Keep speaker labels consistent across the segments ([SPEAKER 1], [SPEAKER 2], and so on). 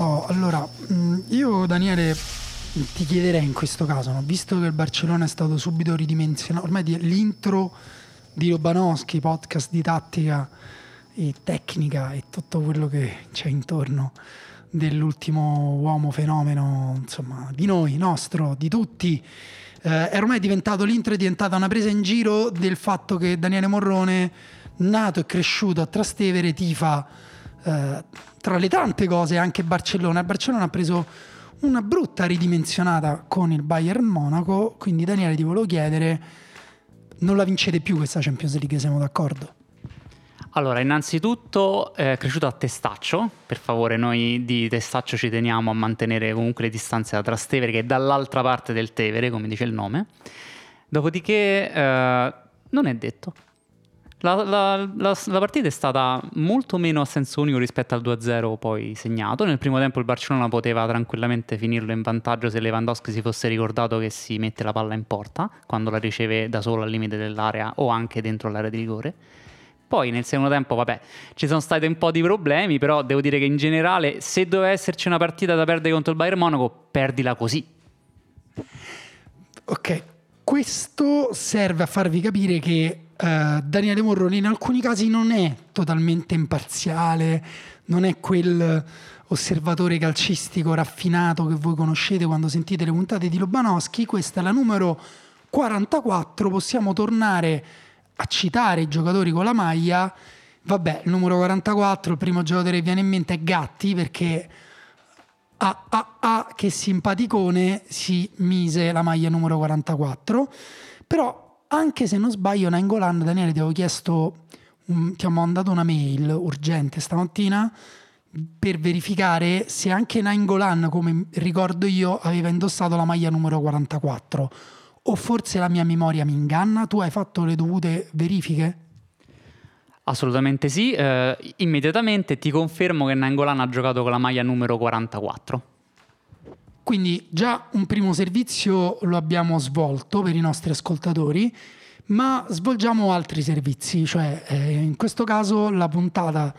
[SPEAKER 1] Oh, allora, mm, io Daniele ti chiederei in questo caso, no? visto che il Barcellona è stato subito ridimensionato, ormai l'intro di Lobanowski, podcast di tattica e tecnica e tutto quello che c'è intorno dell'ultimo uomo fenomeno, insomma, di noi, nostro, di tutti. Eh, è ormai diventato l'intro, è diventata una presa in giro del fatto che Daniele Morrone, nato e cresciuto a Trastevere, tifa eh, tra le tante cose anche Barcellona. Barcellona ha preso una brutta ridimensionata con il Bayern Monaco, quindi Daniele ti volevo chiedere, non la vincete più questa Champions League, siamo d'accordo?
[SPEAKER 2] Allora, innanzitutto è cresciuto a Testaccio, per favore noi di Testaccio ci teniamo a mantenere comunque le distanze da Trastevere che è dall'altra parte del Tevere, come dice il nome. Dopodiché eh, non è detto, la, la, la, partita è stata molto meno a senso unico rispetto al 2-0 poi segnato. Nel primo tempo il Barcellona poteva tranquillamente finirlo in vantaggio se Lewandowski si fosse ricordato che si mette la palla in porta quando la riceve da solo al limite dell'area o anche dentro l'area di rigore. Poi nel secondo tempo, vabbè, ci sono stati un po' di problemi, però devo dire che in generale se doveva esserci una partita da perdere contro il Bayern Monaco, perdila così.
[SPEAKER 1] Ok, questo serve a farvi capire che uh, Daniele Morroni in alcuni casi non è totalmente imparziale, non è quel osservatore calcistico raffinato che voi conoscete quando sentite le puntate di Lobanowski. Questa è la numero 44, possiamo tornare a citare i giocatori con la maglia. Vabbè, il numero 44, il primo giocatore che viene in mente è Gatti perché ah, ah, ah, che simpaticone si mise la maglia numero 44. Però, anche se non sbaglio, Nangolan, Daniele, ti avevo chiesto, un, ti ho mandato una mail urgente stamattina per verificare se anche Nangolan, come ricordo io, aveva indossato la maglia numero 44. O forse la mia memoria mi inganna? Tu hai fatto le dovute verifiche?
[SPEAKER 2] Assolutamente sì, eh, immediatamente ti confermo che Nangolan ha giocato con la maglia numero 44.
[SPEAKER 1] Quindi già un primo servizio lo abbiamo svolto per i nostri ascoltatori, ma svolgiamo altri servizi, cioè eh, in questo caso la puntata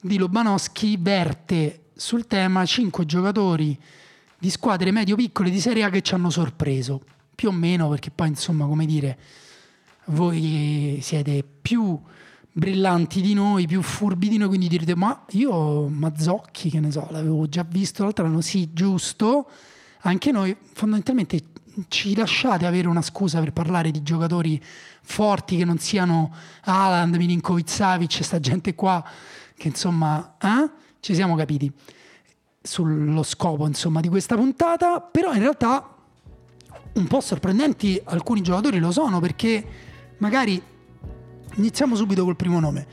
[SPEAKER 1] di Lobanowski verte sul tema 5 giocatori di squadre medio-piccole di Serie A che ci hanno sorpreso, più o meno perché poi insomma come dire, voi siete più brillanti di noi, più furbi di noi, quindi direte ma io Mazzocchi, che ne so, l'avevo già visto l'altro anno, sì, giusto, anche noi fondamentalmente ci lasciate avere una scusa per parlare di giocatori forti che non siano Alan, Milinkovic, Savic, sta gente qua che insomma, eh? ci siamo capiti sullo scopo insomma di questa puntata, però in realtà un po' sorprendenti alcuni giocatori lo sono perché magari Iniziamo subito col primo nome.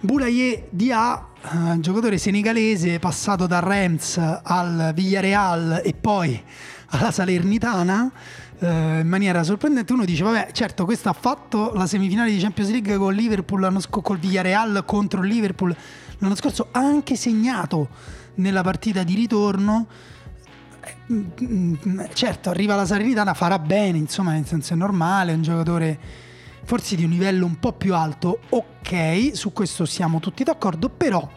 [SPEAKER 1] Boulaye Dia, eh, giocatore senegalese passato da Reims al Villarreal e poi alla Salernitana eh, in maniera sorprendente. Uno dice, vabbè, certo, questo ha fatto la semifinale di Champions League con Liverpool l'anno scorso, col Villarreal contro il Liverpool l'anno scorso, ha anche segnato nella partita di ritorno. Eh, certo, arriva la Salernitana, farà bene, insomma, nel senso è normale, è un giocatore forse di un livello un po' più alto, ok, su questo siamo tutti d'accordo, però,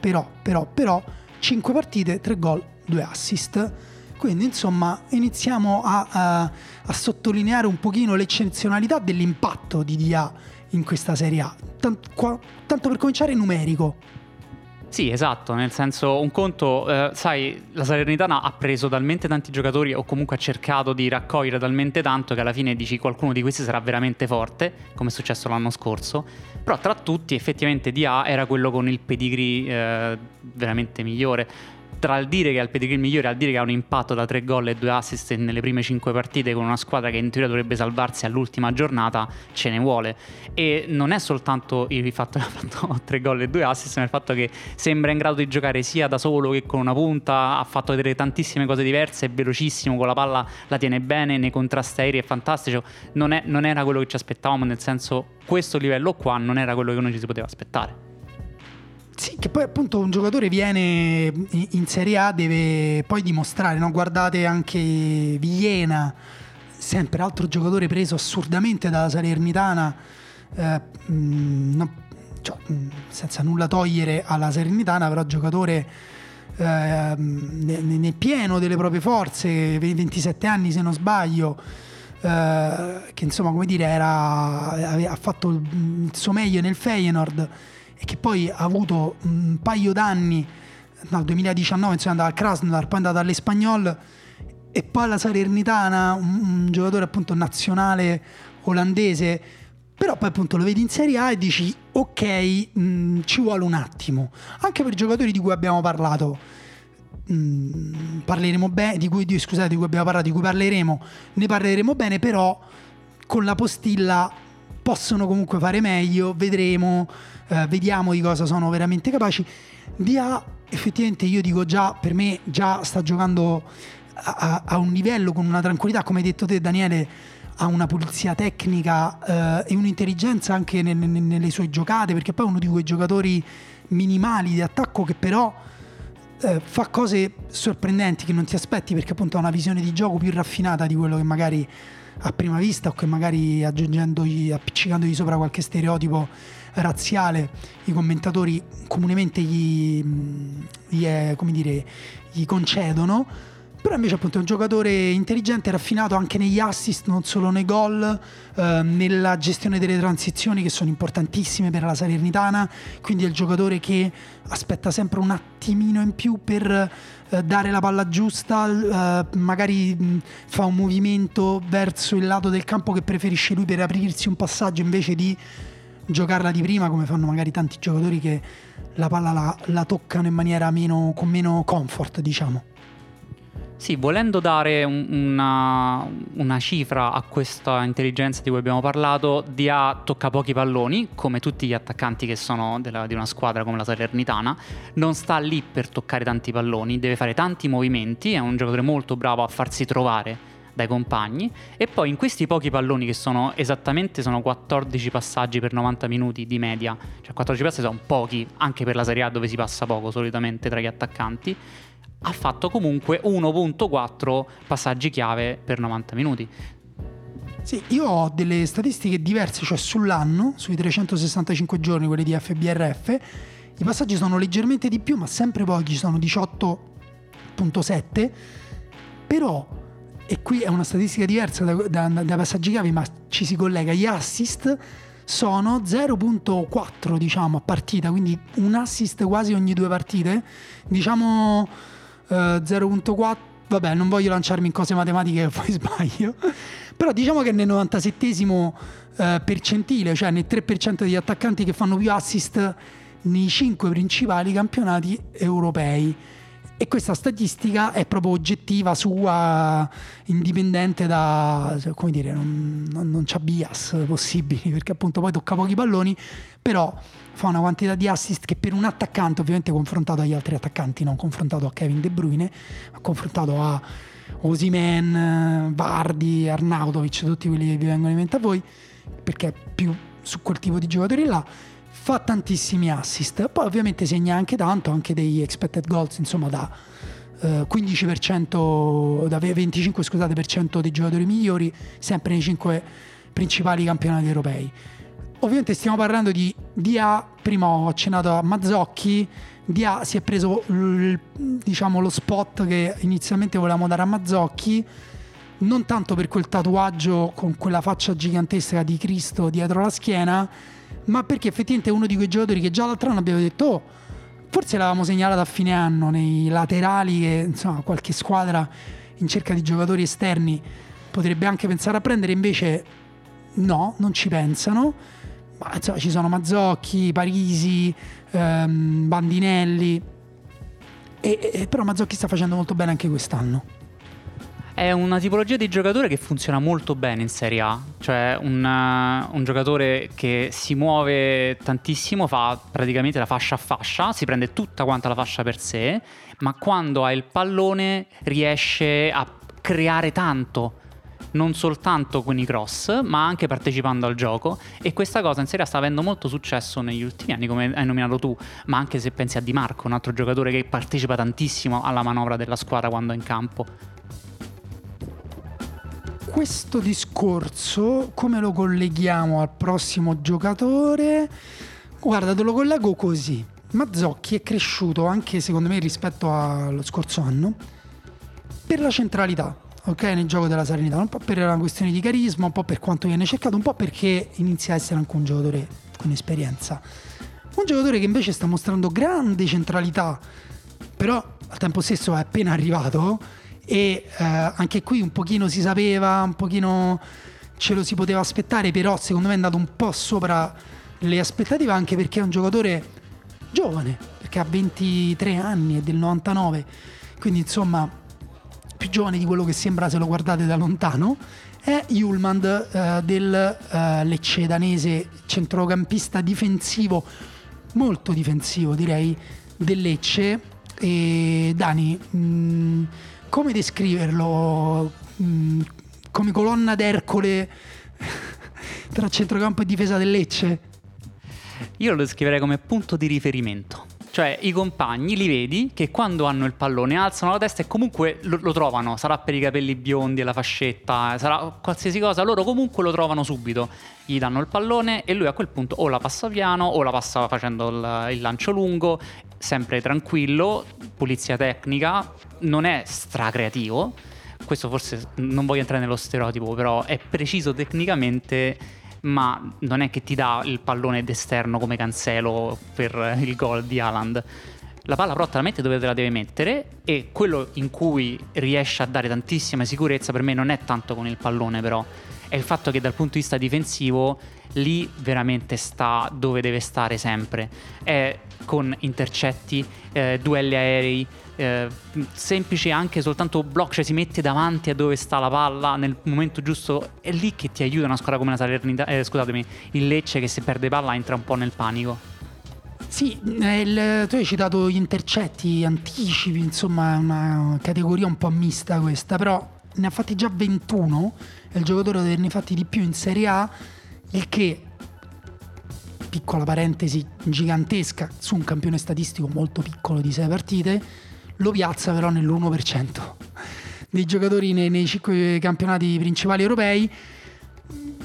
[SPEAKER 1] però, però, però, 5 partite, 3 gol, 2 assist. Quindi insomma iniziamo a, a, a, sottolineare un pochino l'eccezionalità dell'impatto di Dia in questa Serie A. Tant, qua, tanto per cominciare numerico.
[SPEAKER 2] Sì, esatto, nel senso un conto, eh, sai, la Salernitana ha preso talmente tanti giocatori o comunque ha cercato di raccogliere talmente tanto che alla fine dici qualcuno di questi sarà veramente forte, come è successo l'anno scorso, però tra tutti effettivamente DA era quello con il pedigree eh, veramente migliore tra il dire che ha il pedigree migliore e il dire che ha un impatto da 3 gol e 2 assist nelle prime 5 partite con una squadra che in teoria dovrebbe salvarsi all'ultima giornata, ce ne vuole. E non è soltanto il fatto che ha fatto 3 gol e 2 assist, ma il fatto che sembra in grado di giocare sia da solo che con una punta, ha fatto vedere tantissime cose diverse, è velocissimo, con la palla la tiene bene, nei contrasti aerei è fantastico. Non, è, non era quello che ci aspettavamo, nel senso questo livello qua non era quello che uno ci si poteva aspettare.
[SPEAKER 1] Sì, che poi appunto un giocatore viene in Serie A, deve poi dimostrare, no? guardate anche Viena, sempre altro giocatore preso assurdamente dalla Salernitana, eh, no, cioè, senza nulla togliere alla Salernitana, però giocatore eh, nel pieno delle proprie forze, 27 anni se non sbaglio, eh, che insomma come dire era, ha fatto il suo meglio nel Feyenoord e che poi ha avuto un paio d'anni dal 2019 insomma andava al Krasnodar poi è andato all'Espagnol e poi alla Salernitana un, un giocatore appunto nazionale olandese. Però poi appunto lo vedi in Serie A e dici ok mh, ci vuole un attimo. Anche per i giocatori di cui abbiamo parlato. Mh, parleremo bene di cui, di, scusate di cui abbiamo parlato di cui parleremo. Ne parleremo bene però con la postilla possono comunque fare meglio vedremo eh, vediamo di cosa sono veramente capaci. Dia effettivamente io dico già per me già sta giocando a, a un livello con una tranquillità. Come hai detto te Daniele ha una pulizia tecnica eh, e un'intelligenza anche nel, nel, nelle sue giocate, perché poi è uno di quei giocatori minimali di attacco che però eh, fa cose sorprendenti che non ti aspetti perché appunto ha una visione di gioco più raffinata di quello che magari a prima vista o che magari aggiungendogli, appiccicandogli sopra qualche stereotipo razziale i commentatori comunemente gli, gli, è, dire, gli concedono però invece appunto è un giocatore intelligente, raffinato anche negli assist, non solo nei gol, eh, nella gestione delle transizioni che sono importantissime per la Salernitana, quindi è il giocatore che aspetta sempre un attimino in più per eh, dare la palla giusta, eh, magari mh, fa un movimento verso il lato del campo che preferisce lui per aprirsi un passaggio invece di giocarla di prima come fanno magari tanti giocatori che la palla la, la toccano in maniera meno, con meno comfort diciamo.
[SPEAKER 2] Sì, volendo dare un, una, una, cifra a questa intelligenza di cui abbiamo parlato, Dia tocca pochi palloni, come tutti gli attaccanti che sono della, di una squadra come la Salernitana, non sta lì per toccare tanti palloni, deve fare tanti movimenti, è un giocatore molto bravo a farsi trovare dai compagni. E poi in questi pochi palloni che sono esattamente sono 14 passaggi per 90 minuti di media, cioè 14 passaggi sono pochi anche per la Serie A dove si passa poco solitamente tra gli attaccanti ha fatto comunque 1.4 passaggi chiave per 90 minuti.
[SPEAKER 1] Sì, io ho delle statistiche diverse, cioè sull'anno, sui 365 giorni, quelli di FBRF, i passaggi sono leggermente di più, ma sempre pochi, sono 18.7, però, e qui è una statistica diversa da, da, da passaggi chiave, ma ci si collega, gli assist sono 0.4 diciamo a partita, quindi un assist quasi ogni due partite, diciamo 0.4 eh, vabbè non voglio lanciarmi in cose matematiche poi sbaglio. Però diciamo che nel 97 eh, percentile cioè nel 3% degli attaccanti che fanno più assist nei 5 principali campionati europei. E questa statistica è proprio oggettiva, sua, indipendente da, come dire, non, non, non c'ha bias possibili, perché appunto poi tocca pochi palloni, però fa una quantità di assist che per un attaccante, ovviamente confrontato agli altri attaccanti, non confrontato a Kevin De Bruyne, ma confrontato a Osimen, Vardi, Arnautovic, tutti quelli che vi vengono in mente a voi, perché è più su quel tipo di giocatori là fa tantissimi assist, poi ovviamente segna anche tanto, anche degli expected goals, insomma da eh, 15%, da 25% scusate, dei giocatori migliori, sempre nei 5 principali campionati europei. Ovviamente stiamo parlando di DA, prima ho accennato a Mazzocchi, DA si è preso l, diciamo, lo spot che inizialmente volevamo dare a Mazzocchi, non tanto per quel tatuaggio con quella faccia gigantesca di Cristo dietro la schiena, ma perché effettivamente è uno di quei giocatori che già l'altro anno abbiamo detto, oh, forse l'avevamo segnalato a fine anno nei laterali che insomma qualche squadra in cerca di giocatori esterni potrebbe anche pensare a prendere, invece no, non ci pensano. Ma insomma ci sono Mazzocchi, Parisi, ehm, Bandinelli. E, e, però Mazzocchi sta facendo molto bene anche quest'anno.
[SPEAKER 2] È una tipologia di giocatore che funziona molto bene in Serie A, cioè un, uh, un, giocatore che si muove tantissimo, fa praticamente la fascia a fascia, si prende tutta quanta la fascia per sé, ma quando ha il pallone riesce a creare tanto, non soltanto con i cross, ma anche partecipando al gioco e questa cosa in Serie sta avendo molto successo negli ultimi anni, come hai nominato tu, ma anche se pensi a Di Marco, un altro giocatore che partecipa tantissimo alla manovra della squadra quando è in campo
[SPEAKER 1] questo discorso come lo colleghiamo al prossimo giocatore? Guarda, te lo collego così. Mazzocchi è cresciuto anche secondo me rispetto allo scorso anno per la centralità, ok, nel gioco della Serenità, un po' per una questione di carisma, un po' per quanto viene cercato, un po' perché inizia a essere anche un giocatore con esperienza. Un giocatore che invece sta mostrando grande centralità, però al tempo stesso è appena arrivato e eh, anche qui un pochino si sapeva, un pochino ce lo si poteva aspettare, però secondo me è andato un po' sopra le aspettative anche perché è un giocatore giovane, perché ha 23 anni, è del 99, quindi insomma più giovane di quello che sembra se lo guardate da lontano, è Julmand eh, del eh, Lecce danese, centrocampista difensivo, molto difensivo direi, del Lecce. E Dani, mh, mm, come descriverlo? Mh, mm, come colonna d'Ercole tra centrocampo e difesa del Lecce?
[SPEAKER 2] Io lo descriverei come punto di riferimento. Cioè i compagni li vedi che quando hanno il pallone alzano la testa e comunque lo, lo, trovano, sarà per i capelli biondi e la fascetta, sarà qualsiasi cosa, loro comunque lo trovano subito. Gli danno il pallone e lui a quel punto o la passa piano o la passa facendo il, il lancio lungo, sempre tranquillo, pulizia tecnica, non è stracreativo. Questo forse non voglio entrare nello stereotipo, però è preciso tecnicamente ma non è che ti dà il pallone d'esterno come Cancelo per il gol di Haaland. La palla però te la mette dove te la deve mettere e quello in cui riesce a dare tantissima sicurezza per me non è tanto con il pallone però, è il fatto che dal punto di vista difensivo lì veramente sta dove deve stare sempre. È con intercetti, eh, duelli aerei, eh, semplice anche soltanto block, cioè si mette davanti a dove sta la palla nel momento giusto, è lì che ti aiuta una squadra come la Salernità, eh, scusatemi, il Lecce che se perde palla entra un po' nel panico.
[SPEAKER 1] Sì, eh, il, tu hai citato gli intercetti, anticipi, insomma è una categoria un po' mista questa, però ne ha fatti già 21, è il giocatore ad averne fatti di più in Serie A, il che piccola parentesi gigantesca su un campione statistico molto piccolo di 6 partite, lo piazza però nell'1% dei giocatori nei, nei 5 campionati principali europei.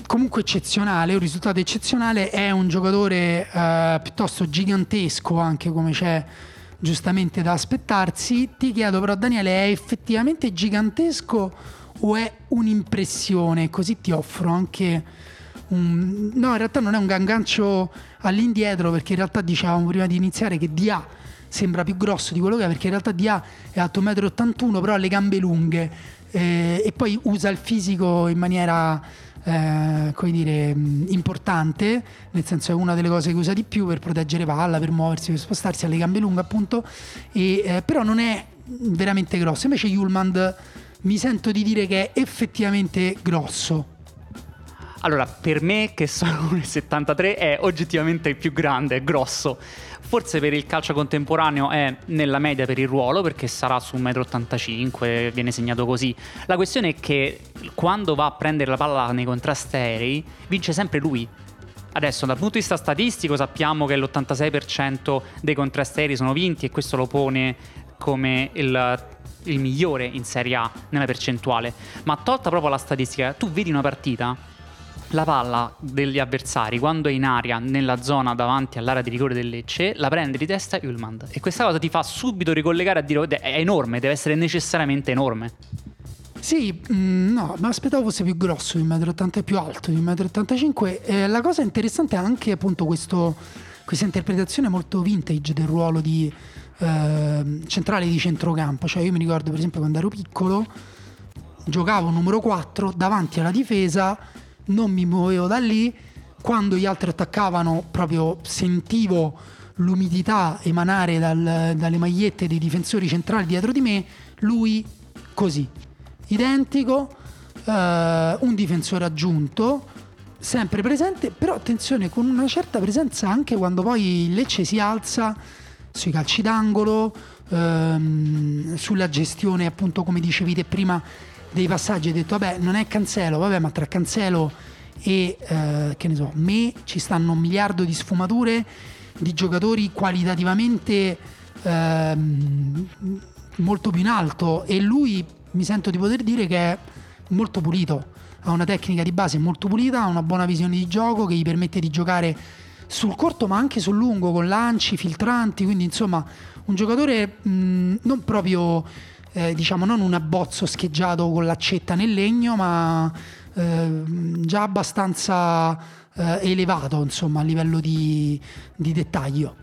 [SPEAKER 1] Comunque eccezionale, un risultato eccezionale, è un giocatore eh, piuttosto gigantesco anche come c'è giustamente da aspettarsi. Ti chiedo però Daniele, è effettivamente gigantesco o è un'impressione? Così ti offro anche un... No, in realtà non è un gangancio all'indietro perché in realtà dicevamo prima di iniziare che DA sembra più grosso di quello che è perché in realtà DA è alto 1,81 m però ha le gambe lunghe eh, e poi usa il fisico in maniera eh, come dire, importante, nel senso è una delle cose che usa di più per proteggere palla, per muoversi, per spostarsi, ha le gambe lunghe appunto, e, eh, però non è veramente grosso. Invece Yulmand mi sento di dire che è effettivamente grosso.
[SPEAKER 2] Allora, per me che sono 1,73 è oggettivamente il più grande, grosso. Forse per il calcio contemporaneo è nella media per il ruolo perché sarà su 1,85 m, viene segnato così. La questione è che quando va a prendere la palla nei contrasti aerei vince sempre lui. Adesso dal punto di vista statistico sappiamo che l'86% dei contrasti aerei sono vinti e questo lo pone come il, il migliore in Serie A nella percentuale. Ma tolta proprio la statistica, tu vedi una partita la palla degli avversari quando è in aria nella zona davanti all'area di rigore del Lecce la prende di testa Ullmand e questa cosa ti fa subito ricollegare a dire è enorme, deve essere necessariamente enorme.
[SPEAKER 1] Sì, mm, no, ma aspettavo fosse più grosso di 1,80 m e più alto di 1,85 m. La cosa interessante è anche appunto questo, questa interpretazione molto vintage del ruolo di eh, centrale di centrocampo. Cioè io mi ricordo per esempio quando ero piccolo, giocavo numero 4 davanti alla difesa non mi muovevo da lì, quando gli altri attaccavano proprio sentivo l'umidità emanare dal, dalle magliette dei difensori centrali dietro di me, lui così, identico, eh, un difensore aggiunto, sempre presente, però attenzione con una certa presenza anche quando poi il Lecce si alza sui calci d'angolo, ehm, sulla gestione appunto come dicevi te prima dei passaggi hai detto vabbè non è Cancelo, vabbè ma tra Cancelo e eh, che ne so, me ci stanno un miliardo di sfumature di giocatori qualitativamente eh, molto più in alto e lui mi sento di poter dire che è molto pulito, ha una tecnica di base molto pulita, ha una buona visione di gioco che gli permette di giocare sul corto ma anche sul lungo con lanci, filtranti, quindi insomma un giocatore mh, non proprio eh, diciamo non un abbozzo scheggiato con l'accetta nel legno ma eh, già abbastanza eh, elevato insomma a livello di, di dettaglio.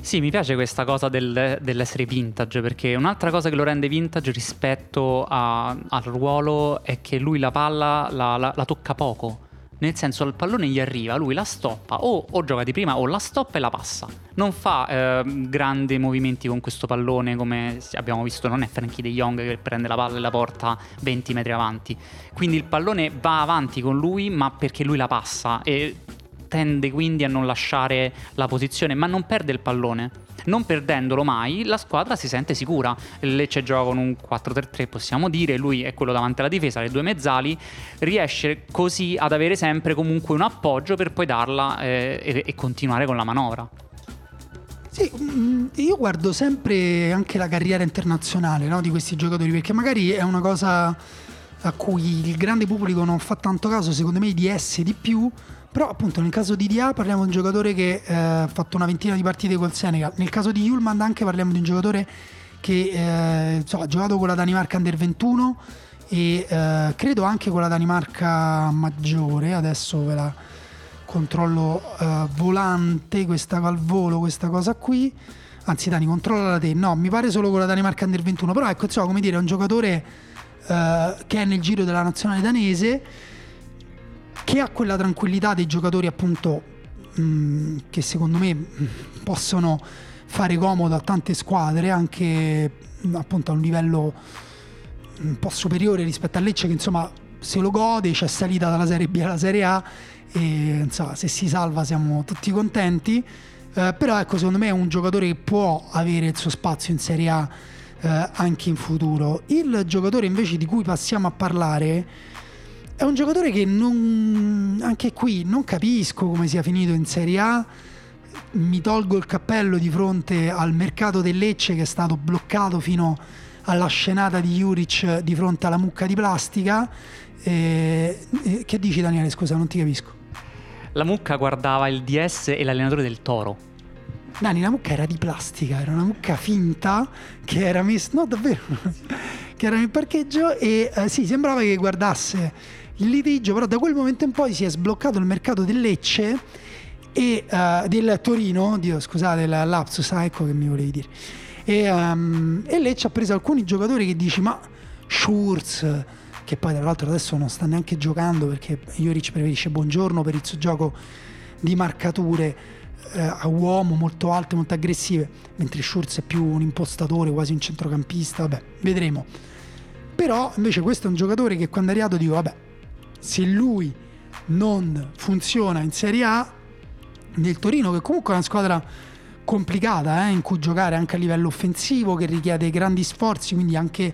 [SPEAKER 2] Sì, mi piace questa cosa del, dell'essere vintage perché un'altra cosa che lo rende vintage rispetto a, al ruolo è che lui la palla la, la, la tocca poco nel senso il pallone gli arriva, lui la stoppa o, o gioca di prima o la stoppa e la passa. Non fa eh, grandi movimenti con questo pallone come abbiamo visto, non è Frankie De Jong che prende la palla e la porta 20 metri avanti. Quindi il pallone va avanti con lui ma perché lui la passa e tende quindi a non lasciare la posizione ma non perde il pallone non perdendolo mai, la squadra si sente sicura. Lecce gioca con un 4-3-3, possiamo dire, lui è quello davanti alla difesa, le due mezzali, riesce così ad avere sempre comunque un appoggio per poi darla eh, e, e continuare con la manovra.
[SPEAKER 1] Sì, mm, io guardo sempre anche la carriera internazionale no, di questi giocatori perché magari è una cosa a cui il grande pubblico non fa tanto caso, secondo me di S di più, però appunto nel caso di Dia parliamo di un giocatore che eh, ha fatto una ventina di partite col Senegal. Nel caso di Yulman anche parliamo di un giocatore che eh, so, ha giocato con la Danimarca Under 21 e eh, credo anche con la Danimarca maggiore. Adesso ve la controllo eh, volante, questa al volo, questa cosa qui. Anzi Dani, controlla te. No, mi pare solo con la Danimarca Under 21. Però ecco, insomma, come dire, è un giocatore eh, che è nel giro della nazionale danese che ha quella tranquillità dei giocatori appunto mm, che secondo me mm, possono fare comodo a tante squadre anche mm, appunto a un livello un po' superiore rispetto a Lecce che insomma se lo gode, c'è salita dalla Serie B alla Serie A e insomma, se si salva siamo tutti contenti. Eh, però ecco, secondo me è un giocatore che può avere il suo spazio in Serie A eh, anche in futuro. Il giocatore invece di cui passiamo a parlare è un giocatore che non, anche qui non capisco come sia finito in Serie A. Mi tolgo il cappello di fronte al mercato del Lecce che è stato bloccato fino alla scenata di Juric di fronte alla mucca di plastica. E, e, che dici Daniele? Scusa, non ti capisco.
[SPEAKER 2] La mucca guardava il DS e l'allenatore del Toro.
[SPEAKER 1] Dani, la mucca era di plastica, era una mucca finta che era messa, no davvero, che era nel parcheggio e eh, sì, sembrava che guardasse il litigio, però da quel momento in poi si è sbloccato il mercato del Lecce e uh, del Torino, Dio, scusate il lapsus, ah, ecco che mi volevi dire. E, um, e Lecce ha preso alcuni giocatori che dici, ma Schurz, che poi tra l'altro adesso non sta neanche giocando perché Juric preferisce Buongiorno per il suo gioco di marcature eh, a uomo molto alte, molto aggressive, mentre Schurz è più un impostatore, quasi un centrocampista, vabbè, vedremo. Però invece questo è un giocatore che quando è arrivato dico, vabbè, se lui non funziona in Serie A, nel Torino, che comunque è una squadra complicata eh, in cui giocare anche a livello offensivo, che richiede grandi sforzi, quindi anche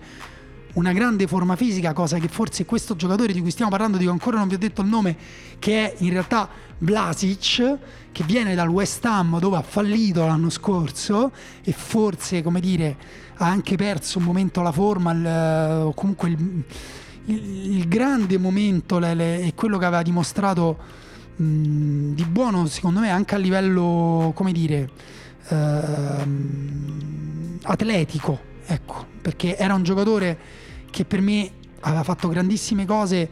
[SPEAKER 1] una grande forma fisica, cosa che forse questo giocatore di cui stiamo parlando, dico ancora non vi ho detto il nome, che è in realtà Vlasic, che viene dal West Ham dove ha fallito l'anno scorso e forse, come dire, ha anche perso un momento la forma, il, o comunque il il, grande momento è quello che aveva dimostrato mh, di buono, secondo me, anche a livello, come dire, ehm, atletico, ecco, perché era un giocatore che per me aveva fatto grandissime cose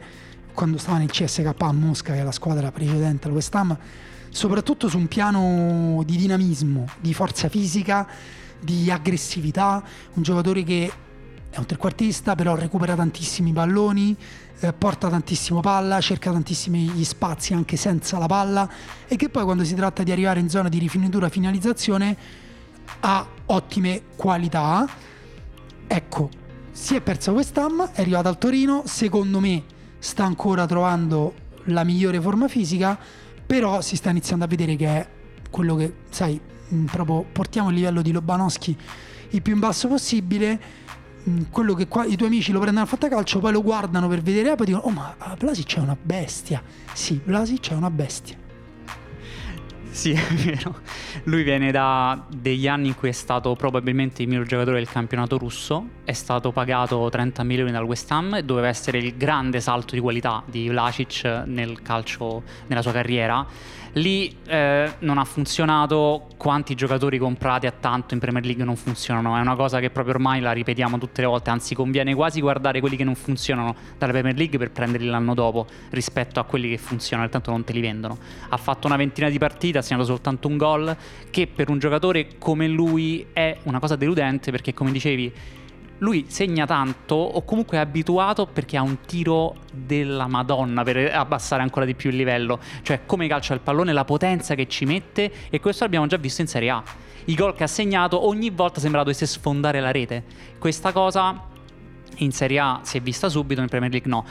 [SPEAKER 1] quando stava nel CSK a Mosca, che è la squadra precedente al West Ham, soprattutto su un piano di dinamismo, di forza fisica, di aggressività, un giocatore che è un trequartista, però recupera tantissimi palloni, eh, porta tantissimo palla, cerca tantissimi gli spazi anche senza la palla e che poi quando si tratta di arrivare in zona di rifinitura finalizzazione ha ottime qualità. Ecco, si è perso West Ham, è arrivato al Torino, secondo me sta ancora trovando la migliore forma fisica, però si sta iniziando a vedere che è quello che, sai, proprio portiamo il livello di Lobanowski il più in basso possibile quello che qua, i tuoi amici lo prendono a fantacalcio, poi lo guardano per vedere e poi dicono: Oh, ma Blasic è una bestia. Sì, Blasic è una bestia.
[SPEAKER 2] Sì, è vero. Lui viene da degli anni in cui è stato probabilmente il miglior giocatore del campionato russo, è stato pagato 30 milioni dal West Ham e doveva essere il grande salto di qualità di Vlasic nel calcio, nella sua carriera Lì eh, non ha funzionato, quanti giocatori comprati a tanto in Premier League non funzionano, è una cosa che proprio ormai la ripetiamo tutte le volte, anzi conviene quasi guardare quelli che non funzionano dalla Premier League per prenderli l'anno dopo rispetto a quelli che funzionano, tanto non te li vendono. Ha fatto una ventina di partite, ha segnato soltanto un gol, che per un giocatore come lui è una cosa deludente perché come dicevi lui segna tanto o comunque è abituato perché ha un tiro della Madonna per abbassare ancora di più il livello, cioè come calcia il pallone, la potenza che ci mette e questo l'abbiamo già visto in Serie A. I gol che ha segnato ogni volta sembra dovesse sfondare la rete. Questa cosa in Serie A si è vista subito, in Premier League no.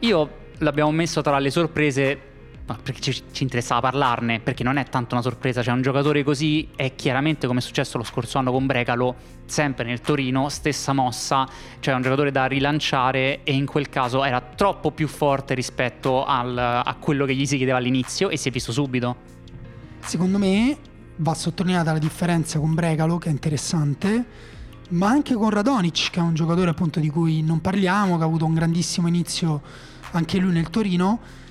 [SPEAKER 2] Io l'abbiamo messo tra le sorprese perché ci, ci, interessava parlarne, perché non è tanto una sorpresa, cioè un giocatore così è chiaramente come è successo lo scorso anno con Brecalo, sempre nel Torino, stessa mossa, cioè un giocatore da rilanciare e in quel caso era troppo più forte rispetto al, a quello che gli si chiedeva all'inizio e si è visto subito.
[SPEAKER 1] Secondo me va sottolineata la differenza con Brecalo, che è interessante, ma anche con Radonic, che è un giocatore appunto di cui non parliamo, che ha avuto un grandissimo inizio anche lui nel Torino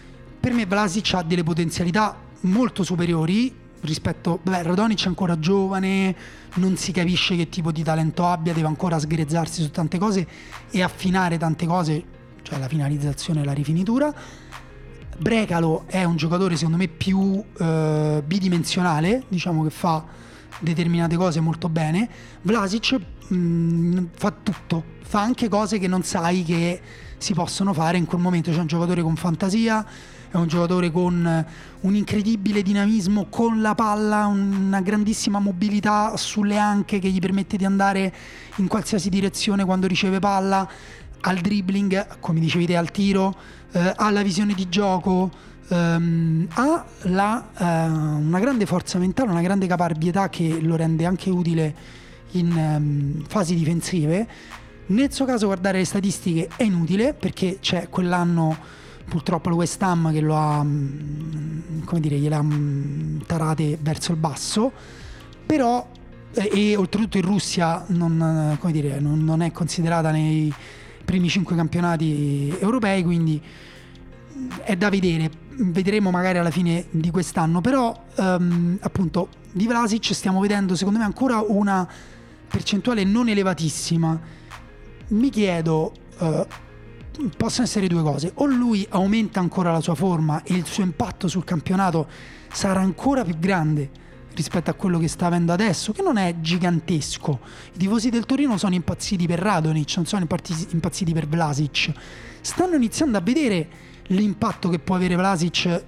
[SPEAKER 1] per me Vlasic ha delle potenzialità molto superiori rispetto... Beh, Radonic è ancora giovane, non si capisce che tipo di talento abbia, deve ancora sgrezzarsi su tante cose e affinare tante cose, cioè la finalizzazione e la rifinitura. Brecalo è un giocatore secondo me più eh, bidimensionale, diciamo che fa determinate cose molto bene. Vlasic mh, mm, fa tutto, fa anche cose che non sai che si possono fare in quel momento. C'è un giocatore con fantasia, è un giocatore con un incredibile dinamismo con la palla, una grandissima mobilità sulle anche che gli permette di andare in qualsiasi direzione quando riceve palla, al dribbling, come dicevi te, al tiro, eh, alla visione di gioco, ehm, ha la, eh, una grande forza mentale, una grande caparbietà che lo rende anche utile in ehm, fasi difensive. Nel suo caso guardare le statistiche è inutile perché c'è quell'anno purtroppo il West Ham che lo ha, mm, come dire, gliela mm, tarate verso il basso, però e, e oltretutto in Russia non, dire, non, non, è considerata nei primi cinque campionati europei, quindi mm, è da vedere, vedremo magari alla fine di quest'anno, però um, appunto di Vlasic stiamo vedendo secondo me ancora una percentuale non elevatissima. Mi chiedo uh, possono essere due cose. O lui aumenta ancora la sua forma e il suo impatto sul campionato sarà ancora più grande rispetto a quello che sta avendo adesso, che non è gigantesco. I tifosi del Torino sono impazziti per Radonic, non sono impazziti per Vlasic. Stanno iniziando a vedere l'impatto che può avere Vlasic,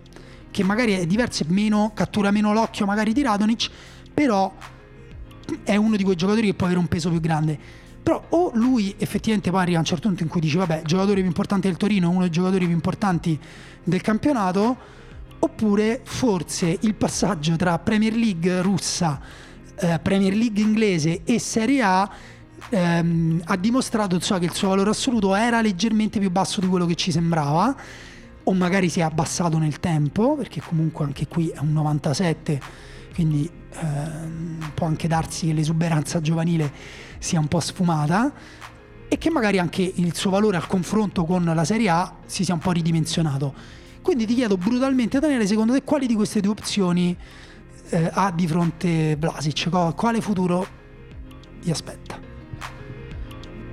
[SPEAKER 1] che magari è diverso e meno, cattura meno l'occhio magari di Radonic, però è uno di quei giocatori che può avere un peso più grande però o lui effettivamente poi arriva a un certo punto in cui dice vabbè, giocatore più importante del Torino, uno dei giocatori più importanti del campionato, oppure forse il passaggio tra Premier League russa, eh, Premier League inglese e Serie A ehm, ha dimostrato so, che il suo valore assoluto era leggermente più basso di quello che ci sembrava o magari si è abbassato nel tempo perché comunque anche qui è un 97 quindi ehm, può anche darsi che l'esuberanza giovanile sia un po' sfumata e che magari anche il suo valore al confronto con la Serie A si sia un po' ridimensionato. Quindi ti chiedo brutalmente, Daniele, secondo te quali di queste due opzioni eh, ha di fronte Vlasic? Quale futuro gli aspetta?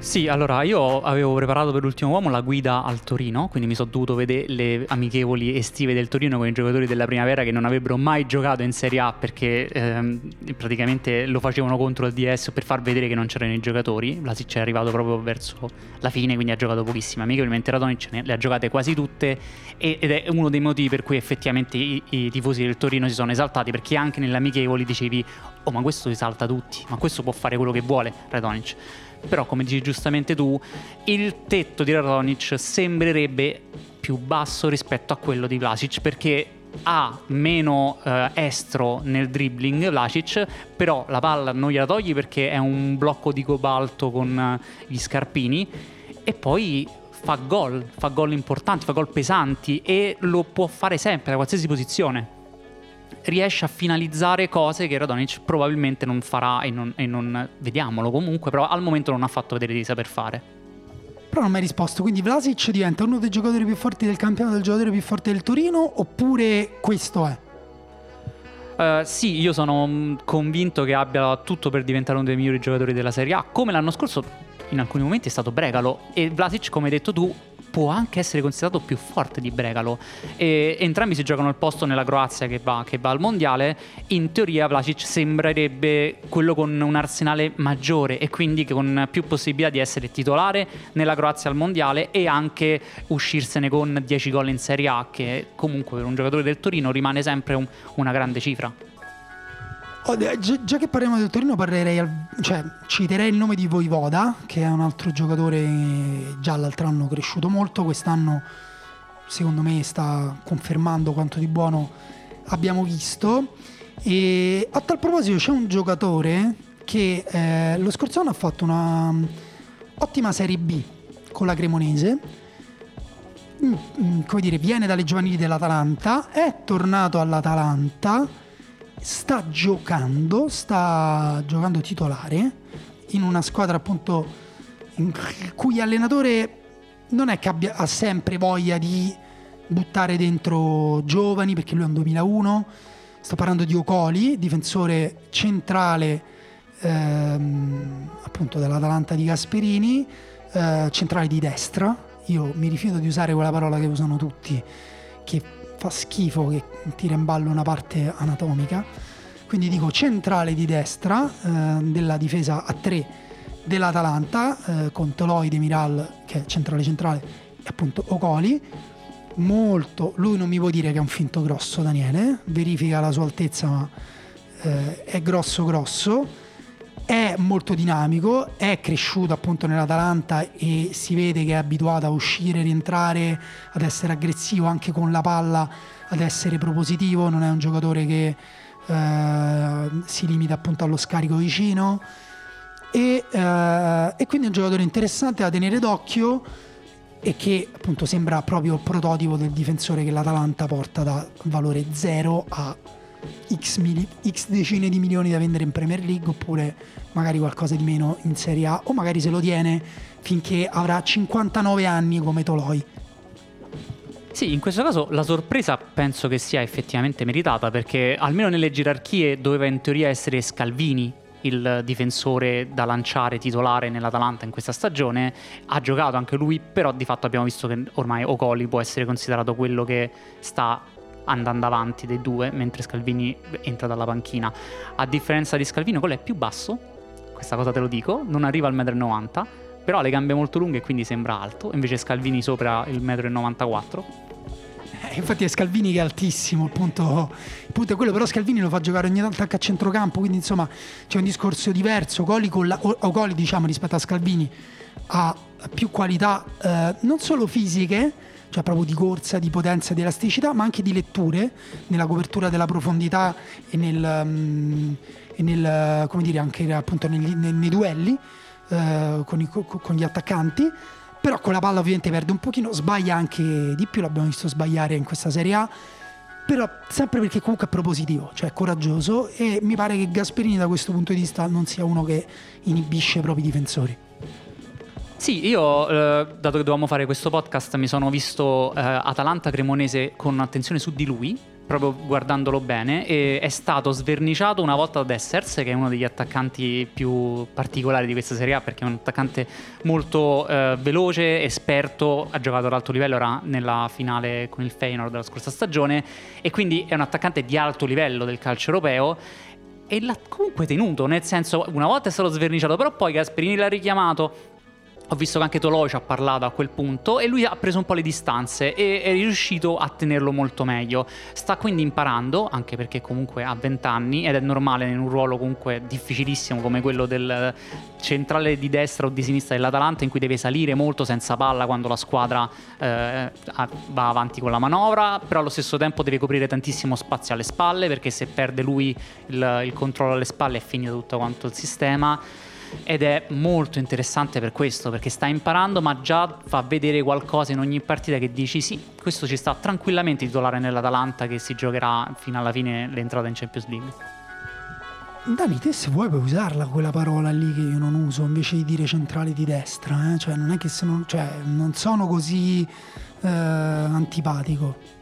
[SPEAKER 2] Sì, allora io avevo preparato per l'ultimo uomo la guida al Torino, quindi mi sono dovuto vedere le amichevoli estive del Torino con i giocatori della primavera che non avrebbero mai giocato in Serie A perché ehm, praticamente lo facevano contro il DS per far vedere che non c'erano i giocatori. Vlasic è arrivato proprio verso la fine, quindi ha giocato pochissime amichevoli, mentre Radonic le ha giocate quasi tutte ed è uno dei motivi per cui effettivamente i, i tifosi del Torino si sono esaltati perché anche nelle amichevoli dicevi "Oh, ma questo esalta tutti, ma questo può fare quello che vuole Radonic" però come dici giustamente tu, il tetto di Radonic sembrerebbe più basso rispetto a quello di Vlasic perché ha meno eh, estro nel dribbling Vlasic, però la palla non gliela togli perché è un blocco di cobalto con eh, gli scarpini e poi fa gol, fa gol importanti, fa gol pesanti e lo può fare sempre da qualsiasi posizione. Riesce a finalizzare cose che Radonic probabilmente non farà e non, e non vediamolo comunque, però al momento non ha fatto vedere di saper fare.
[SPEAKER 1] Però non mi hai risposto, quindi Vlasic diventa uno dei giocatori più forti del campionato, il giocatore più forte del Torino, oppure questo è?
[SPEAKER 2] Uh, sì, io sono mm, convinto che abbia tutto per diventare uno dei migliori giocatori della Serie A, come l'anno scorso in alcuni momenti è stato Bregalo e Vlasic, come hai detto tu, può anche essere considerato più forte di Bregalo. E entrambi si giocano il posto nella Croazia che va, che va al mondiale. In teoria Vlasic sembrerebbe quello con un arsenale maggiore e quindi con più possibilità di essere titolare nella Croazia al mondiale e anche uscirsene con 10 gol in Serie A, che comunque per un giocatore del Torino rimane sempre un, una grande cifra.
[SPEAKER 1] Oh, già che parliamo del Torino, parlerei, cioè, citerei il nome di Voivoda, che è un altro giocatore già l'altro anno cresciuto molto, quest'anno secondo me sta confermando quanto di buono abbiamo visto. E a tal proposito c'è un giocatore che eh, lo scorso anno ha fatto una um, ottima Serie B con la Cremonese, mm, mm, come dire, viene dalle giovanili dell'Atalanta, è tornato all'Atalanta sta giocando, sta giocando titolare in una squadra appunto in cui allenatore non è che abbia, ha sempre voglia di buttare dentro giovani perché lui è un 2001 sto parlando di Ocoli difensore centrale ehm, appunto dell'Atalanta di Gasperini eh, centrale di destra. Io mi rifiuto di usare quella parola che usano tutti che fa schifo che tira in ballo una parte anatomica. Quindi dico centrale di destra eh, della difesa a 3 dell'Atalanta eh, con Toloi, Demiral che è centrale centrale e appunto Ocoli. Molto, lui non mi può dire che è un finto grosso Daniele, verifica la sua altezza ma eh, è grosso grosso è molto dinamico, è cresciuto appunto nell'Atalanta e si vede che è abituato a uscire, rientrare, ad essere aggressivo anche con la palla, ad essere propositivo, non è un giocatore che eh, si limita appunto allo scarico vicino. E, eh, e quindi è un giocatore interessante da tenere d'occhio e che appunto sembra proprio il prototipo del difensore che l'Atalanta porta da valore 0 a X, mili- X, decine di milioni da vendere in Premier League oppure magari qualcosa di meno in Serie A o magari se lo tiene finché avrà 59 anni come Toloi.
[SPEAKER 2] Sì, in questo caso la sorpresa penso che sia effettivamente meritata perché almeno nelle gerarchie doveva in teoria essere Scalvini il difensore da lanciare titolare nell'Atalanta in questa stagione, ha giocato anche lui, però di fatto abbiamo visto che ormai Ocoli può essere considerato quello che sta andando avanti dei due, mentre Scalvini entra dalla panchina. A differenza di Scalvini, quello è più basso, questa cosa te lo dico, non arriva al 1,90 m, però ha le gambe molto lunghe e quindi sembra alto, invece Scalvini sopra il 1,94 m.
[SPEAKER 1] Eh, infatti è Scalvini che è altissimo, il punto, il punto, è quello, però Scalvini lo fa giocare ogni tanto anche a centrocampo, quindi insomma c'è un discorso diverso, Coli, la, o, Coli diciamo rispetto a Scalvini ha più qualità eh, non solo fisiche, cioè proprio di corsa, di potenza, di elasticità, ma anche di letture nella copertura della profondità e nel, um, e nel come dire, anche appunto negli, nei, nei, duelli uh, con, i, con, gli attaccanti. Però con la palla ovviamente perde un pochino, sbaglia anche di più, l'abbiamo visto sbagliare in questa Serie A però sempre perché comunque è propositivo, cioè coraggioso e mi pare che Gasperini da questo punto di vista non sia uno che inibisce i propri difensori.
[SPEAKER 2] Sì, io, eh, dato che dovevamo fare questo podcast, mi sono visto eh, Atalanta Cremonese con attenzione su di lui, proprio guardandolo bene, e è stato sverniciato una volta da Dessers, che è uno degli attaccanti più particolari di questa Serie A, perché è un attaccante molto eh, veloce, esperto, ha giocato ad alto livello, era nella finale con il Feyenoord della scorsa stagione, e quindi è un attaccante di alto livello del calcio europeo e l'ha comunque tenuto, nel senso una volta è stato sverniciato, però poi Gasperini l'ha richiamato, ho visto che anche Toloi ci ha parlato a quel punto e lui ha preso un po' le distanze e è riuscito a tenerlo molto meglio. Sta quindi imparando, anche perché comunque ha 20 anni ed è normale in un ruolo comunque difficilissimo come quello del centrale di destra o di sinistra dell'Atalanta in cui deve salire molto senza palla quando la squadra eh, va avanti con la manovra, però allo stesso tempo deve coprire tantissimo spazio alle spalle perché se perde lui il, il controllo alle spalle è finito tutto quanto il sistema ed è molto interessante per questo, perché sta imparando ma già fa vedere qualcosa in ogni partita che dici sì, questo ci sta tranquillamente titolare nell'Atalanta che si giocherà fino alla fine l'entrata in Champions League.
[SPEAKER 1] Dani, te se vuoi puoi usarla quella parola lì che io non uso invece di dire centrale di destra, eh? cioè non è che se non, cioè, non sono così eh, antipatico.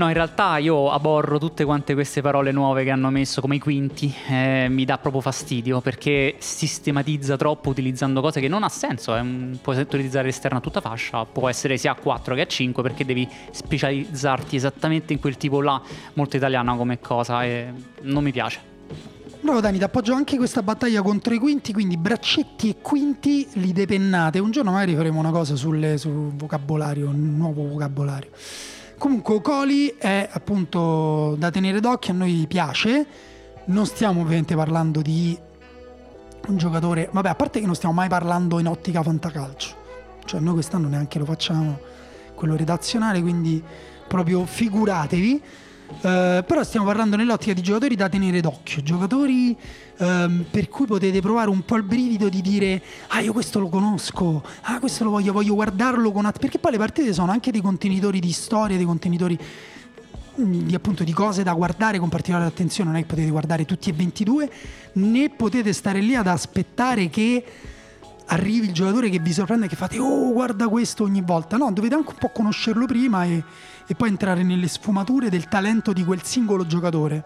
[SPEAKER 2] No, in realtà io aborro tutte quante queste parole nuove che hanno messo come i quinti, eh, mi dà proprio fastidio perché sistematizza troppo utilizzando cose che non ha senso, eh. puoi utilizzare l'esterno a tutta fascia, può essere sia a 4 che a 5 perché devi specializzarti esattamente in quel tipo là, molto italiano come cosa e non mi piace.
[SPEAKER 1] Bravo Dani, ti appoggio anche questa battaglia contro i quinti, quindi braccetti e quinti li depennate. Un giorno magari faremo una cosa sulle, sul vocabolario, un nuovo vocabolario. Comunque Coli è appunto da tenere d'occhio, a noi piace, non stiamo ovviamente parlando di un giocatore, vabbè a parte che non stiamo mai parlando in ottica fantacalcio, cioè noi quest'anno neanche lo facciamo, quello redazionale, quindi proprio figuratevi. Uh, però stiamo parlando nell'ottica di giocatori da tenere d'occhio, giocatori um, per cui potete provare un po' il brivido di dire ah io questo lo conosco, ah questo lo voglio, voglio guardarlo con... Att-", perché poi le partite sono anche dei contenitori di storia, dei contenitori mm, di, appunto, di cose da guardare con particolare attenzione, non è che potete guardare tutti e 22, né potete stare lì ad aspettare che arrivi il giocatore che vi sorprende e che fate oh guarda questo ogni volta, no, dovete anche un po' conoscerlo prima e e poi entrare nelle sfumature del talento di quel singolo giocatore.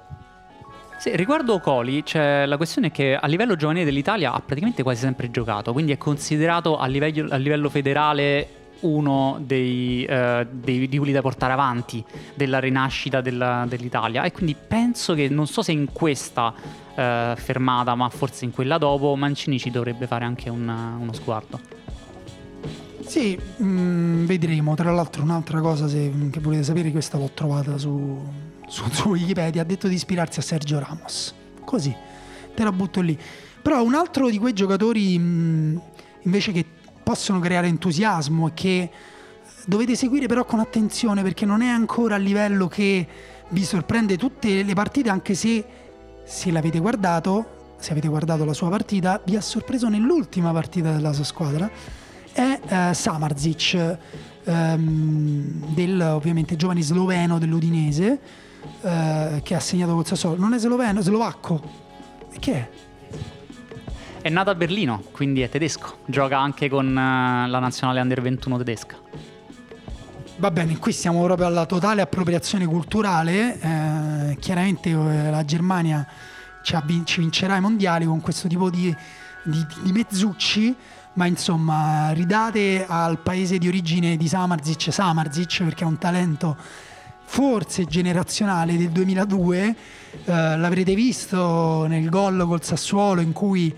[SPEAKER 2] Sì, riguardo Coli, c'è la questione che a livello giovanile dell'Italia ha praticamente quasi sempre giocato, quindi è considerato a livello, a livello federale uno dei, uh, dei, di quelli da portare avanti della rinascita della, dell'Italia e quindi penso che non so se in questa uh, fermata ma forse in quella dopo Mancini ci dovrebbe fare anche un, uno sguardo.
[SPEAKER 1] Sì, mh, mm, vedremo. Tra l'altro, un'altra cosa se, che volete sapere, questa l'ho trovata su, su, su Wikipedia. Ha detto di ispirarsi a Sergio Ramos. Così, te la butto lì. Però un altro di quei giocatori mh, mm, invece che possono creare entusiasmo e che dovete seguire però con attenzione perché non è ancora a livello che vi sorprende tutte le partite, anche se se l'avete guardato, se avete guardato la sua partita, vi ha sorpreso nell'ultima partita della sua squadra è eh, Samarzic, ehm, del ovviamente giovane sloveno dell'Udinese, eh, che ha segnato col Sassuolo. Non è sloveno, è slovacco. E che è?
[SPEAKER 2] È nato a Berlino, quindi è tedesco. Gioca anche con uh, la nazionale under 21 tedesca.
[SPEAKER 1] Va bene, qui siamo proprio alla totale appropriazione culturale. Eh, chiaramente eh, la Germania ci, ci, vincerà i mondiali con questo tipo di, di, di mezzucci ma insomma ridate al paese di origine di Samarzic. Samarzic perché è un talento forse generazionale del 2002 eh, l'avrete visto nel gol col Sassuolo in cui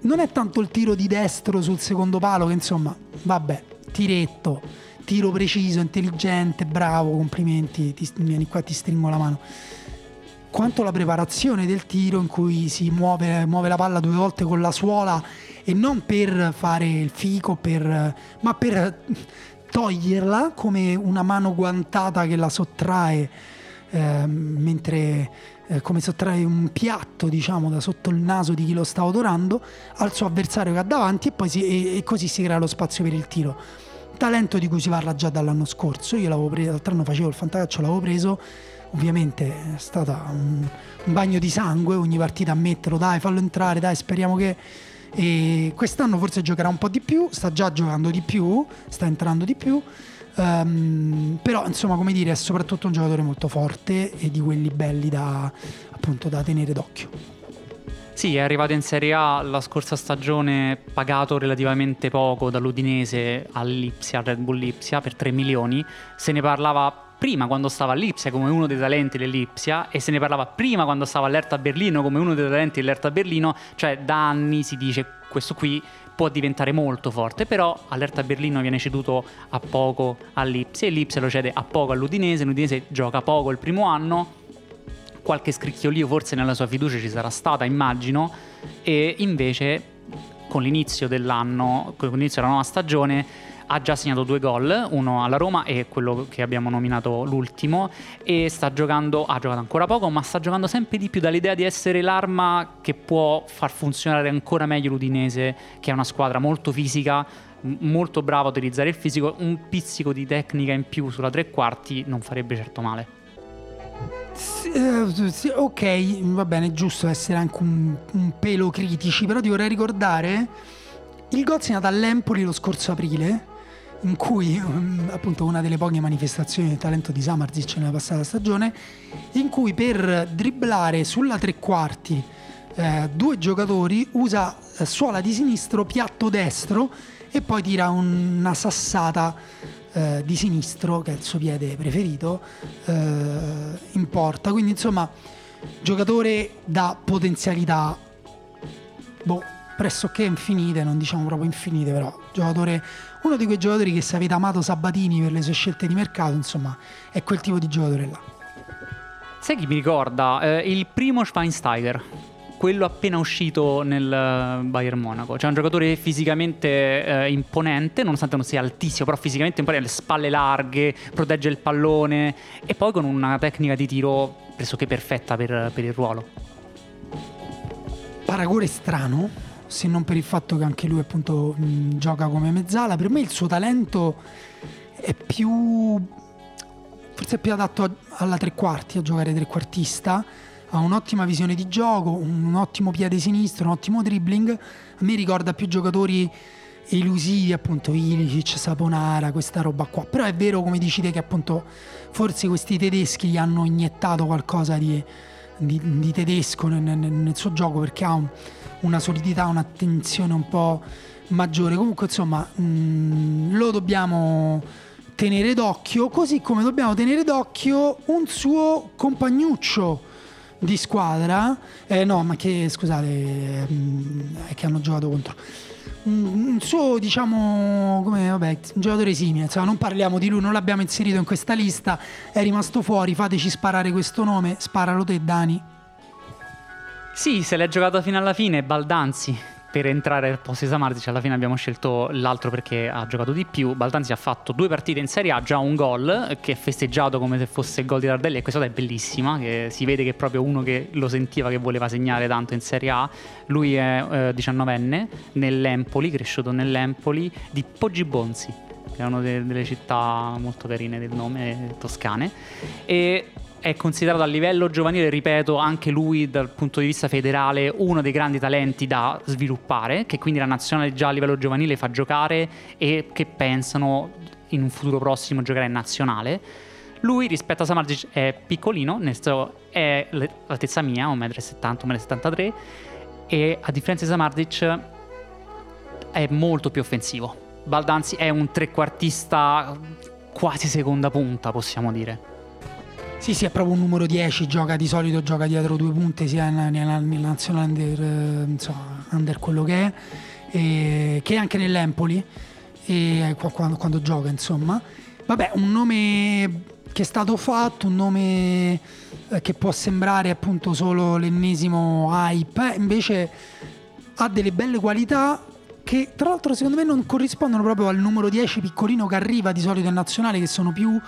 [SPEAKER 1] non è tanto il tiro di destro sul secondo palo che insomma vabbè tiretto tiro preciso intelligente bravo complimenti ti, vieni qua ti stringo la mano. Quanto la preparazione del tiro in cui si muove, muove la palla due volte con la suola e non per fare il fico, per, ma per toglierla come una mano guantata che la sottrae eh, mentre eh, come sottrae un piatto diciamo da sotto il naso di chi lo sta odorando al suo avversario che ha davanti e, si, e, e così si crea lo spazio per il tiro. Talento di cui si parla già dall'anno scorso io l'avevo preso l'altro anno facevo il fantacaccio l'avevo preso ovviamente è stata un, un bagno di sangue ogni partita a metterlo dai fallo entrare dai speriamo che e quest'anno forse giocherà un po' di più, sta già giocando di più, sta entrando di più. Um, però insomma come dire è soprattutto un giocatore molto forte e di quelli belli da, appunto, da tenere d'occhio.
[SPEAKER 2] Sì, è arrivato in Serie A la scorsa stagione pagato relativamente poco dall'Udinese all'Ipsia, Red Bull Lipsia per 3 milioni. Se ne parlava prima quando stava all'Ipsia come uno dei talenti dell'Ipsia e se ne parlava prima quando stava all'Erta Berlino come uno dei talenti dell'Erta Berlino, cioè da anni si dice questo qui può diventare molto forte, però all'Erta Berlino viene ceduto a poco all'Ipsia e l'Ipsia lo cede a poco all'Udinese, l'Udinese gioca poco il primo anno, qualche scricchiolio forse nella sua fiducia ci sarà stata, immagino, e invece con l'inizio dell'anno, con l'inizio della nuova stagione ha già segnato due gol, uno alla Roma e quello che abbiamo nominato l'ultimo, e sta giocando, ha giocato ancora poco, ma sta giocando sempre di più dall'idea di essere l'arma che può far funzionare ancora meglio l'Udinese, che è una squadra molto fisica, molto brava a utilizzare il fisico, un pizzico di tecnica in più sulla tre quarti non farebbe certo male.
[SPEAKER 1] Eh, ok, va bene, è giusto essere anche un, un, pelo critici, però ti vorrei ricordare il gol segnato all'Empoli lo scorso aprile, in cui um, appunto una delle poche manifestazioni del talento di Samarzic nella passata stagione, in cui per dribblare sulla tre quarti eh, due giocatori usa eh, suola di sinistro, piatto destro e poi tira una sassata eh, di sinistro, che è il suo piede preferito, eh, in porta. Quindi insomma, giocatore da potenzialità boh, pressoché infinite, non diciamo proprio infinite, però giocatore, uno di quei giocatori che se avete amato Sabatini per le sue scelte di mercato, insomma, è quel tipo di giocatore là.
[SPEAKER 2] Sai chi mi ricorda? Eh, il primo Schweinsteiger quello appena uscito nel eh, Bayern Monaco. Cioè un giocatore fisicamente eh, imponente, nonostante non sia altissimo, però fisicamente imponente, le spalle larghe, protegge il pallone e poi con una tecnica di tiro pressoché perfetta per, per il ruolo.
[SPEAKER 1] Paragone strano, se non per il fatto che anche lui appunto mh, gioca come mezzala. Per me il suo talento è più... forse è più adatto alla tre quarti, a giocare trequartista ha un'ottima visione di gioco, un ottimo piede sinistro, un ottimo dribbling. A me ricorda più giocatori elusivi, appunto Ilicic, Saponara, questa roba qua. Però è vero, come dici te, che appunto forse questi tedeschi gli hanno iniettato qualcosa di, di, di tedesco nel, nel, nel, suo gioco perché ha un, una solidità, un'attenzione un po' maggiore. Comunque, insomma, mh, mm, lo dobbiamo tenere d'occhio, così come dobbiamo tenere d'occhio un suo compagnuccio di squadra, eh, no, ma che scusate, mm, è che hanno giocato contro un suo, diciamo, come, vabbè, un giocatore simile, insomma, non parliamo di lui, non l'abbiamo inserito in questa lista, è rimasto fuori, fateci sparare questo nome, sparalo te Dani.
[SPEAKER 2] Sì, se l'è giocato fino alla fine, Baldanzi per entrare al posto di Samardzic alla fine abbiamo scelto l'altro perché ha giocato di più. Baldanzi ha fatto due partite in Serie A, già un gol che è festeggiato come se fosse il gol di Tardelli e questa cosa è bellissima, si vede che è proprio uno che lo sentiva che voleva segnare tanto in Serie A. Lui è eh, 19enne nell'Empoli, cresciuto nell'Empoli di Poggi Bonzi, che è una delle città molto carine del nome, toscane. E è considerato a livello giovanile, ripeto, anche lui dal punto di vista federale uno dei grandi talenti da sviluppare, che quindi la nazionale già a livello giovanile fa giocare e che pensano in un futuro prossimo giocare in nazionale. Lui rispetto a Samardzic è piccolino, nel senso è l'altezza mia, 1,70 m, 1,73 m, e a differenza di Samardzic è molto più offensivo. Baldanzi è un trequartista quasi seconda punta, possiamo dire.
[SPEAKER 1] Sì, sì, è proprio un numero 10, gioca di solito, gioca dietro due punte sia nella, nella nazionale under, eh, insomma, under quello che è, e, che anche nell'Empoli, e, quando, quando gioca insomma. Vabbè, un nome che è stato fatto, un nome eh, che può sembrare appunto solo l'ennesimo hype, invece ha delle belle qualità che tra l'altro secondo me non corrispondono proprio al numero 10 piccolino che arriva di solito in nazionale, che sono più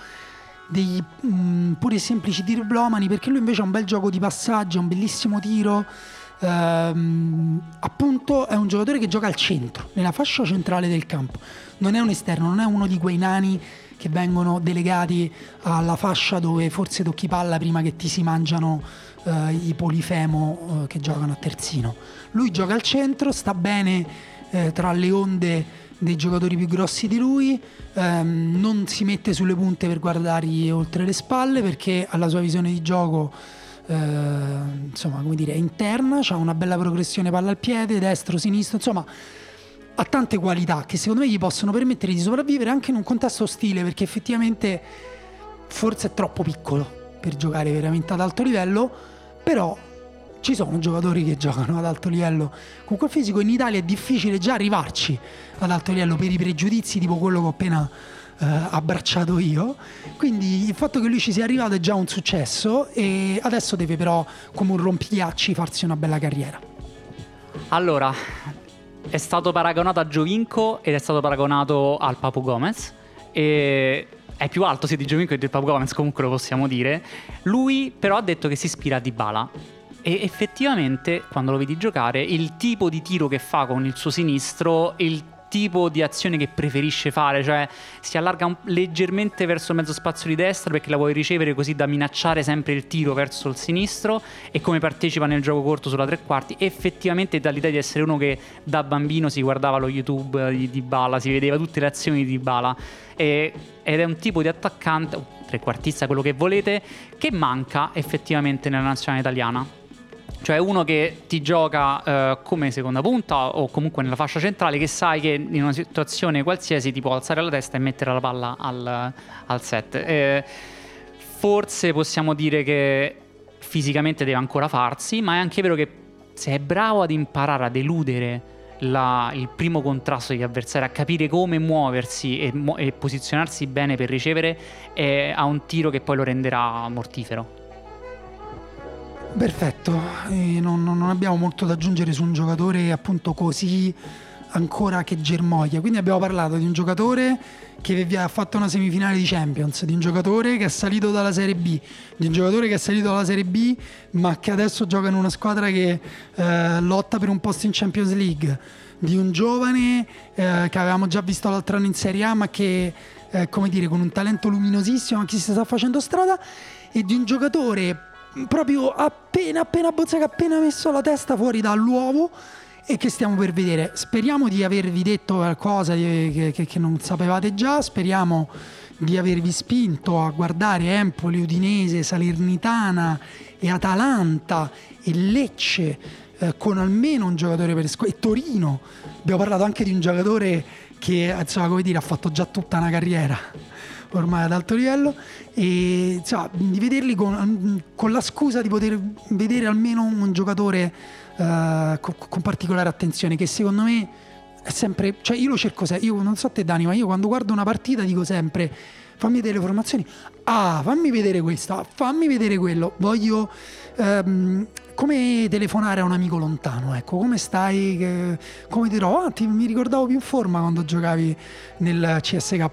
[SPEAKER 1] dei mh, mm, pure semplici dirblomani perché lui invece ha un bel gioco di passaggio, un bellissimo tiro. Ehm, appunto è un giocatore che gioca al centro, nella fascia centrale del campo. Non è un esterno, non è uno di quei nani che vengono delegati alla fascia dove forse tocchi palla prima che ti si mangiano eh, i polifemo eh, che giocano a terzino. Lui gioca al centro, sta bene eh, tra le onde dei giocatori più grossi di lui, ehm, non si mette sulle punte per guardargli oltre le spalle perché ha la sua visione di gioco eh, insomma come dire interna, ha una bella progressione palla al piede, destro, sinistro, insomma ha tante qualità che secondo me gli possono permettere di sopravvivere anche in un contesto ostile perché effettivamente forse è troppo piccolo per giocare veramente ad alto livello, però ci sono giocatori che giocano ad alto livello con quel fisico. In Italia è difficile già arrivarci ad alto livello per i pregiudizi tipo quello che ho appena eh, abbracciato io. Quindi il fatto che lui ci sia arrivato è già un successo e adesso deve però come un rompigliacci farsi una bella carriera.
[SPEAKER 2] Allora, è stato paragonato a Giovinco ed è stato paragonato al Papu Gomez. E è più alto sia di Giovinco che del Papu Gomez, comunque lo possiamo dire. Lui però ha detto che si ispira a Dybala. E effettivamente, quando lo vedi giocare, il tipo di tiro che fa con il suo sinistro, il tipo di azione che preferisce fare, cioè si allarga un, leggermente verso mezzo spazio di destra perché la vuoi ricevere così da minacciare sempre il tiro verso il sinistro e come partecipa nel gioco corto sulla tre quarti, effettivamente dà l'idea di essere uno che da bambino si guardava lo YouTube di, di Bala, si vedeva tutte le azioni di Bala ed è un tipo di attaccante, trequartista, quello che volete, che manca effettivamente nella nazionale italiana cioè uno che ti gioca eh, come seconda punta o comunque nella fascia centrale che sai che in una situazione qualsiasi ti può alzare la testa e mettere la palla al, al set. Eh, forse possiamo dire che fisicamente deve ancora farsi, ma è anche vero che se è bravo ad imparare ad eludere la, il primo contrasto degli avversari, a capire come muoversi e, e posizionarsi bene per ricevere, eh, ha un tiro che poi lo renderà mortifero.
[SPEAKER 1] Perfetto, non, non, abbiamo molto da aggiungere su un giocatore appunto così ancora che germoglia. Quindi abbiamo parlato di un giocatore che ha fatto una semifinale di Champions, di un giocatore che è salito dalla Serie B, di un giocatore che è salito dalla Serie B ma che adesso gioca in una squadra che eh, lotta per un posto in Champions League, di un giovane eh, che avevamo già visto l'altro anno in Serie A ma che eh, come dire con un talento luminosissimo anche se sta facendo strada e di un giocatore proprio appena appena Bozzaga appena messo la testa fuori dall'uovo e che stiamo per vedere. Speriamo di avervi detto qualcosa che, che, che, non sapevate già, speriamo di avervi spinto a guardare Empoli, Udinese, Salernitana e Atalanta e Lecce eh, con almeno un giocatore per squadra e Torino. Abbiamo parlato anche di un giocatore che insomma, come dire, ha fatto già tutta una carriera ormai ad alto livello e insomma, di vederli con, con, la scusa di poter vedere almeno un giocatore uh, con, con, particolare attenzione che secondo me è sempre cioè io lo cerco sempre io non so te Dani ma io quando guardo una partita dico sempre fammi vedere le formazioni ah fammi vedere questa fammi vedere quello voglio um, come telefonare a un amico lontano, ecco, come stai, che, come trovo? Ah, ti, mi ricordavo più in forma quando giocavi nel CSK.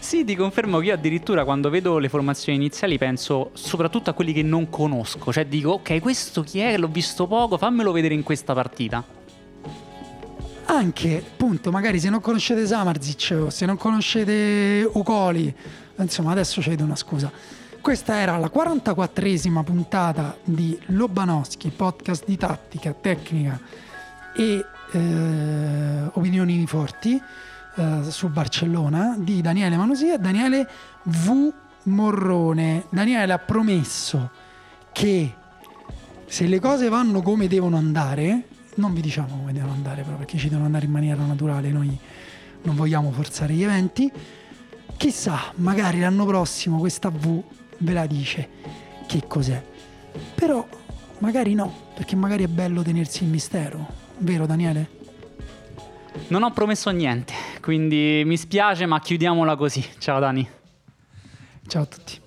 [SPEAKER 2] Sì, ti confermo che io addirittura quando vedo le formazioni iniziali penso soprattutto a quelli che non conosco, cioè dico ok, questo chi è? L'ho visto poco, fammelo vedere in questa partita.
[SPEAKER 1] Anche, appunto, magari se non conoscete Samarzic, se non conoscete Ucoli, insomma adesso c'è una scusa. Questa era la 44esima puntata di Lobanowski, podcast di tattica, tecnica e eh, opinioni forti. Eh, su Barcellona di Daniele Manosia e Daniele V. Morrone. Daniele ha promesso che se le cose vanno come devono andare, non vi diciamo come devono andare però perché ci devono andare in maniera naturale, noi non vogliamo forzare gli eventi, chissà, magari l'anno prossimo questa V ve la dice che cos'è. Però magari no, perché magari è bello tenersi il mistero, vero Daniele?
[SPEAKER 2] Non ho promesso niente, quindi mi spiace, ma chiudiamola così. Ciao Dani.
[SPEAKER 1] Ciao a tutti.